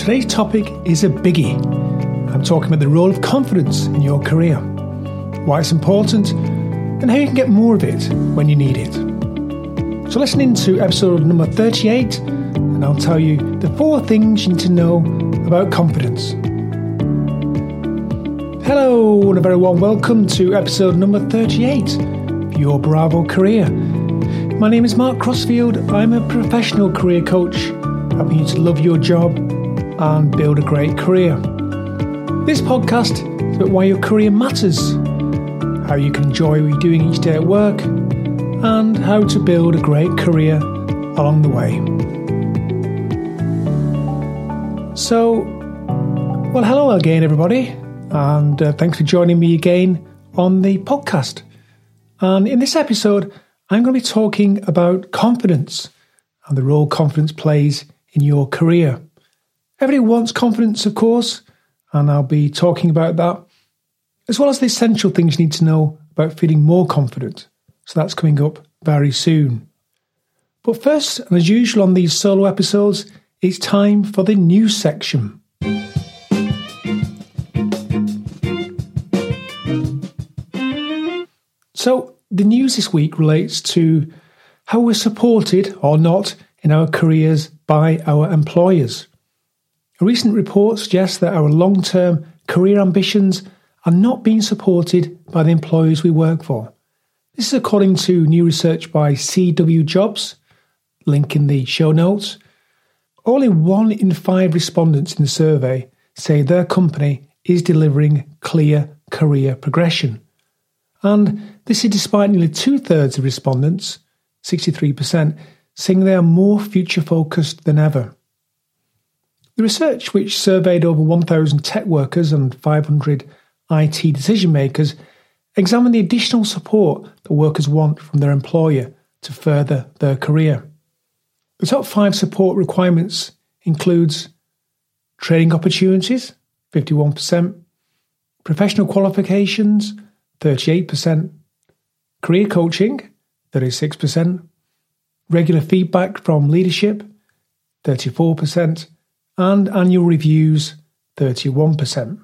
today's topic is a biggie. I'm talking about the role of confidence in your career, why it's important, and how you can get more of it when you need it. So, listen in to episode number 38, and I'll tell you the four things you need to know about confidence. Hello, and a very warm welcome to episode number 38 of Your Bravo Career. My name is Mark Crossfield. I'm a professional career coach, helping you to love your job and build a great career. This podcast is about why your career matters, how you can enjoy what you're doing each day at work, and how to build a great career along the way. So, well, hello again, everybody, and uh, thanks for joining me again on the podcast. And in this episode, I'm going to be talking about confidence and the role confidence plays in your career. Everybody wants confidence, of course, and I'll be talking about that, as well as the essential things you need to know about feeling more confident. So that's coming up very soon. But first, and as usual on these solo episodes, it's time for the news section. So, the news this week relates to how we're supported or not in our careers by our employers. A recent report suggests that our long term career ambitions are not being supported by the employers we work for. This is according to new research by CW Jobs, link in the show notes. Only one in five respondents in the survey say their company is delivering clear career progression. And this is despite nearly two thirds of respondents, 63%, saying they are more future focused than ever. The research, which surveyed over 1,000 tech workers and 500 IT decision makers, examined the additional support that workers want from their employer to further their career. The top five support requirements includes training opportunities, 51%, professional qualifications, 38%, career coaching, 36%, regular feedback from leadership, 34%, and annual reviews 31%.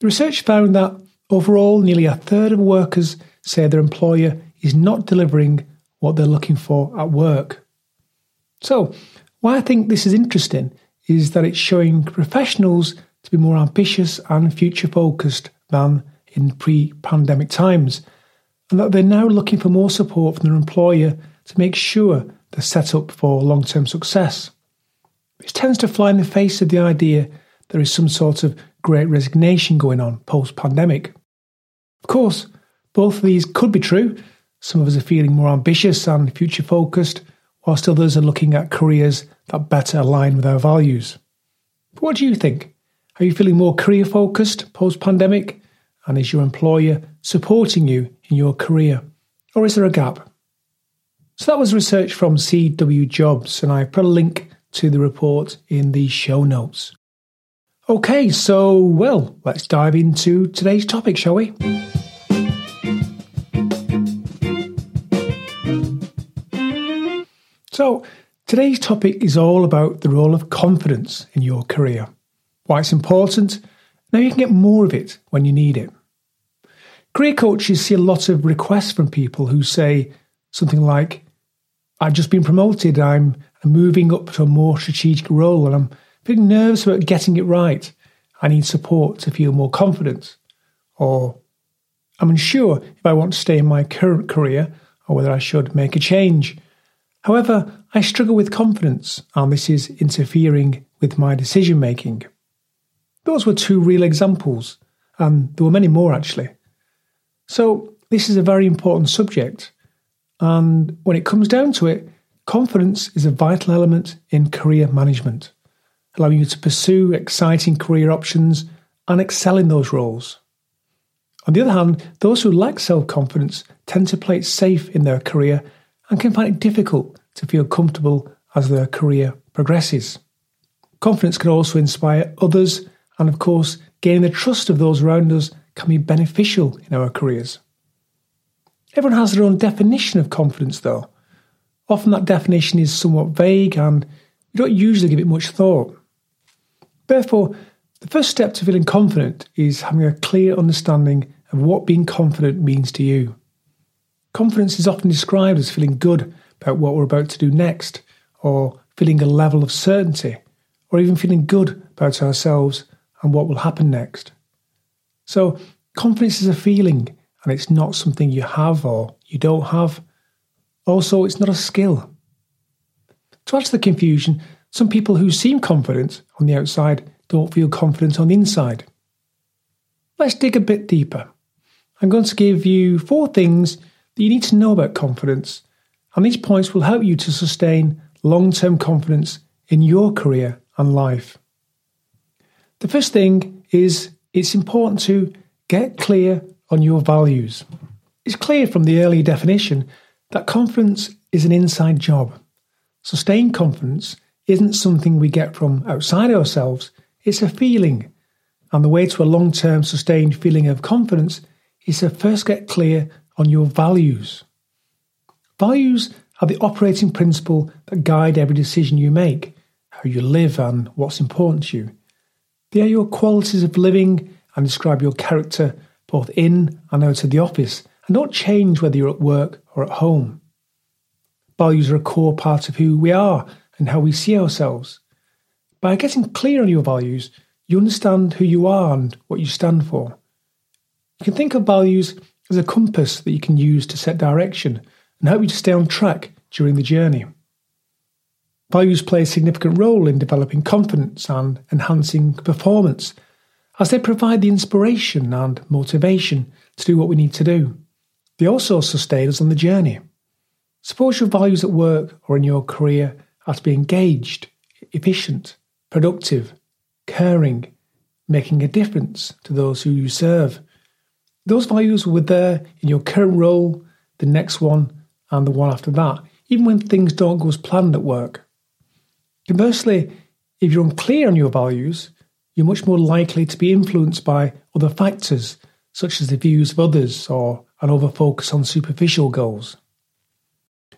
The research found that overall, nearly a third of workers say their employer is not delivering what they're looking for at work. So, why I think this is interesting is that it's showing professionals to be more ambitious and future focused than in pre pandemic times, and that they're now looking for more support from their employer to make sure they're set up for long term success which tends to fly in the face of the idea there is some sort of great resignation going on post pandemic. Of course, both of these could be true. Some of us are feeling more ambitious and future focused, whilst others are looking at careers that better align with our values. But what do you think? Are you feeling more career focused post pandemic? And is your employer supporting you in your career? Or is there a gap? So that was research from CW Jobs, and I've put a link to the report in the show notes. Okay, so, well, let's dive into today's topic, shall we? So, today's topic is all about the role of confidence in your career, why it's important, now you can get more of it when you need it. Career coaches see a lot of requests from people who say something like, I've just been promoted, I'm moving up to a more strategic role, and I'm feeling nervous about getting it right. I need support to feel more confident. Or I'm unsure if I want to stay in my current career or whether I should make a change. However, I struggle with confidence, and this is interfering with my decision making. Those were two real examples, and there were many more actually. So, this is a very important subject, and when it comes down to it, Confidence is a vital element in career management, allowing you to pursue exciting career options and excel in those roles. On the other hand, those who lack self confidence tend to play it safe in their career and can find it difficult to feel comfortable as their career progresses. Confidence can also inspire others, and of course, gaining the trust of those around us can be beneficial in our careers. Everyone has their own definition of confidence, though, Often that definition is somewhat vague and we don't usually give it much thought. Therefore, the first step to feeling confident is having a clear understanding of what being confident means to you. Confidence is often described as feeling good about what we're about to do next, or feeling a level of certainty, or even feeling good about ourselves and what will happen next. So, confidence is a feeling, and it's not something you have or you don't have. Also, it's not a skill. To add to the confusion, some people who seem confident on the outside don't feel confident on the inside. Let's dig a bit deeper. I'm going to give you four things that you need to know about confidence, and these points will help you to sustain long term confidence in your career and life. The first thing is it's important to get clear on your values. It's clear from the early definition that confidence is an inside job. Sustained confidence isn't something we get from outside ourselves, it's a feeling. And the way to a long term sustained feeling of confidence is to first get clear on your values. Values are the operating principle that guide every decision you make, how you live, and what's important to you. They are your qualities of living and describe your character both in and out of the office and don't change whether you're at work or at home. Values are a core part of who we are and how we see ourselves. By getting clear on your values, you understand who you are and what you stand for. You can think of values as a compass that you can use to set direction and help you to stay on track during the journey. Values play a significant role in developing confidence and enhancing performance, as they provide the inspiration and motivation to do what we need to do. They also sustain us on the journey. Suppose your values at work or in your career are to be engaged, efficient, productive, caring, making a difference to those who you serve. Those values were there in your current role, the next one, and the one after that, even when things don't go as planned at work. Conversely, if you're unclear on your values, you're much more likely to be influenced by other factors, such as the views of others or an over focus on superficial goals.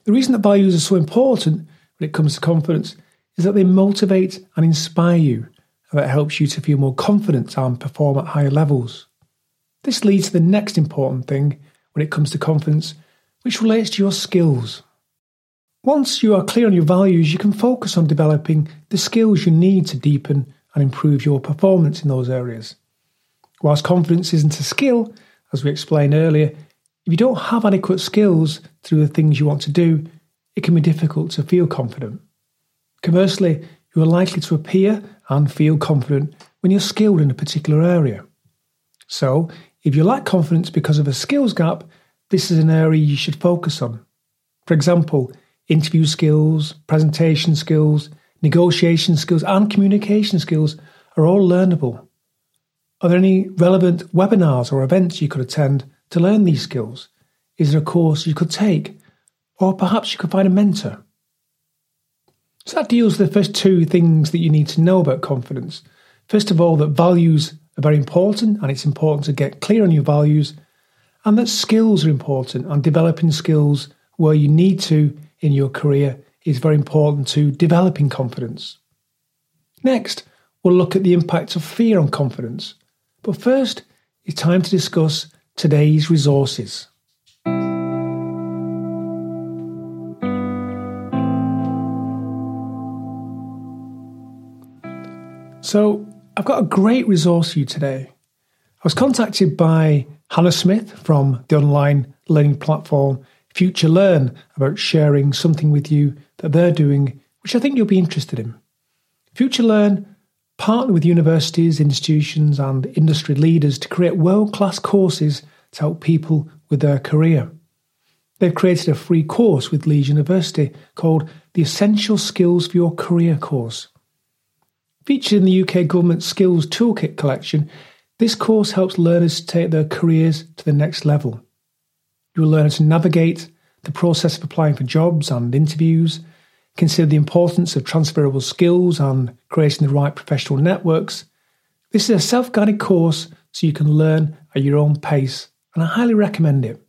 The reason that values are so important when it comes to confidence is that they motivate and inspire you, and that helps you to feel more confident and perform at higher levels. This leads to the next important thing when it comes to confidence, which relates to your skills. Once you are clear on your values, you can focus on developing the skills you need to deepen and improve your performance in those areas. Whilst confidence isn't a skill, as we explained earlier, if you don't have adequate skills through the things you want to do, it can be difficult to feel confident. Conversely, you are likely to appear and feel confident when you're skilled in a particular area. So, if you lack confidence because of a skills gap, this is an area you should focus on. For example, interview skills, presentation skills, negotiation skills, and communication skills are all learnable. Are there any relevant webinars or events you could attend to learn these skills? Is there a course you could take? Or perhaps you could find a mentor? So that deals with the first two things that you need to know about confidence. First of all, that values are very important and it's important to get clear on your values, and that skills are important and developing skills where you need to in your career is very important to developing confidence. Next, we'll look at the impact of fear on confidence. But first, it's time to discuss today's resources. So, I've got a great resource for you today. I was contacted by Hannah Smith from the online learning platform FutureLearn about sharing something with you that they're doing, which I think you'll be interested in. FutureLearn partner with universities, institutions, and industry leaders to create world class courses to help people with their career. They've created a free course with Leeds University called the Essential Skills for Your Career course. Featured in the UK Government Skills Toolkit collection, this course helps learners take their careers to the next level. You will learn to navigate the process of applying for jobs and interviews, consider the importance of transferable skills and creating the right professional networks. This is a self guided course so you can learn at your own pace, and I highly recommend it.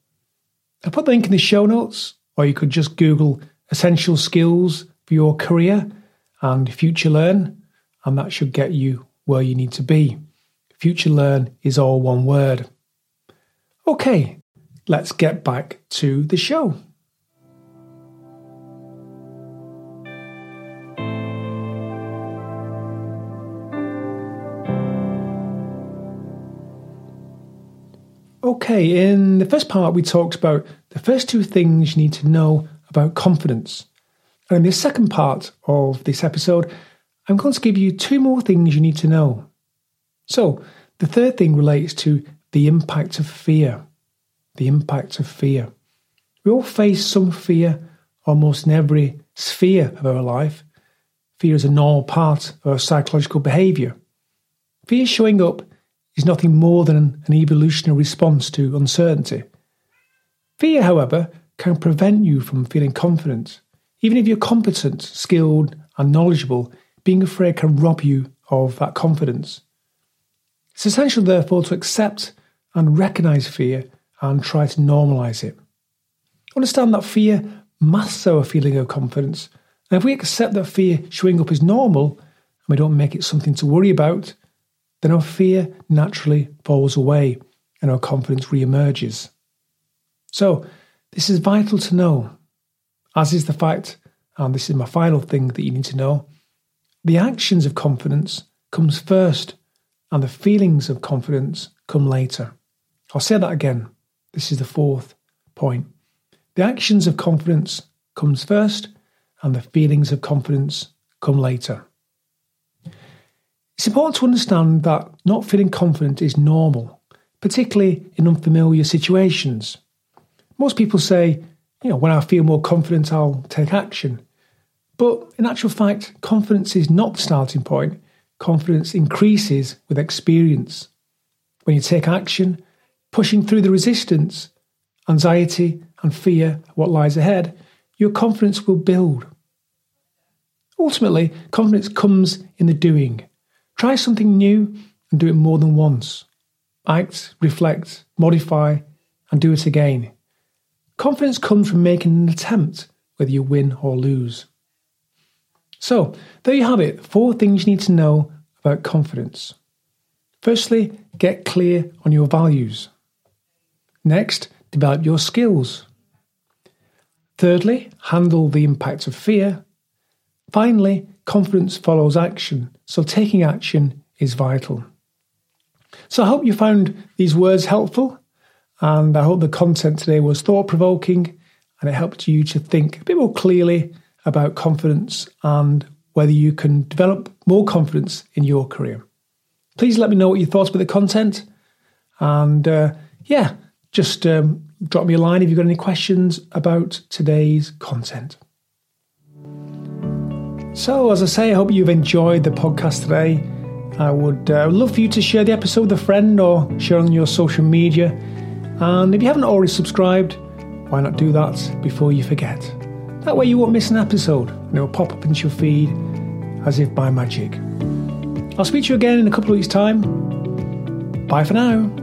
I'll put the link in the show notes, or you could just Google essential skills for your career and future learn and that should get you where you need to be. FutureLearn is all one word. Okay, let's get back to the show. Okay, in the first part, we talked about the first two things you need to know about confidence. And in the second part of this episode, I'm going to give you two more things you need to know. So, the third thing relates to the impact of fear. The impact of fear. We all face some fear almost in every sphere of our life. Fear is a normal part of our psychological behaviour. Fear showing up is nothing more than an evolutionary response to uncertainty. Fear, however, can prevent you from feeling confident. Even if you're competent, skilled, and knowledgeable, being afraid can rob you of that confidence. It's essential, therefore, to accept and recognize fear and try to normalize it. Understand that fear must masks our feeling of confidence. And if we accept that fear showing up is normal and we don't make it something to worry about, then our fear naturally falls away and our confidence re-emerges. So, this is vital to know, as is the fact, and this is my final thing that you need to know, the actions of confidence comes first and the feelings of confidence come later. I'll say that again. This is the fourth point. The actions of confidence comes first and the feelings of confidence come later. It's important to understand that not feeling confident is normal, particularly in unfamiliar situations. Most people say, you know, when I feel more confident, I'll take action. But in actual fact, confidence is not the starting point. Confidence increases with experience. When you take action, pushing through the resistance, anxiety, and fear of what lies ahead, your confidence will build. Ultimately, confidence comes in the doing. Try something new and do it more than once. Act, reflect, modify, and do it again. Confidence comes from making an attempt, whether you win or lose. So, there you have it four things you need to know about confidence. Firstly, get clear on your values. Next, develop your skills. Thirdly, handle the impact of fear. Finally, confidence follows action, so taking action is vital. So I hope you found these words helpful, and I hope the content today was thought provoking and it helped you to think a bit more clearly about confidence and whether you can develop more confidence in your career. Please let me know what you thought about the content, and uh, yeah, just um, drop me a line if you've got any questions about today's content. So, as I say, I hope you've enjoyed the podcast today. I would uh, love for you to share the episode with a friend or share on your social media. And if you haven't already subscribed, why not do that before you forget? That way you won't miss an episode and it will pop up into your feed as if by magic. I'll speak to you again in a couple of weeks' time. Bye for now.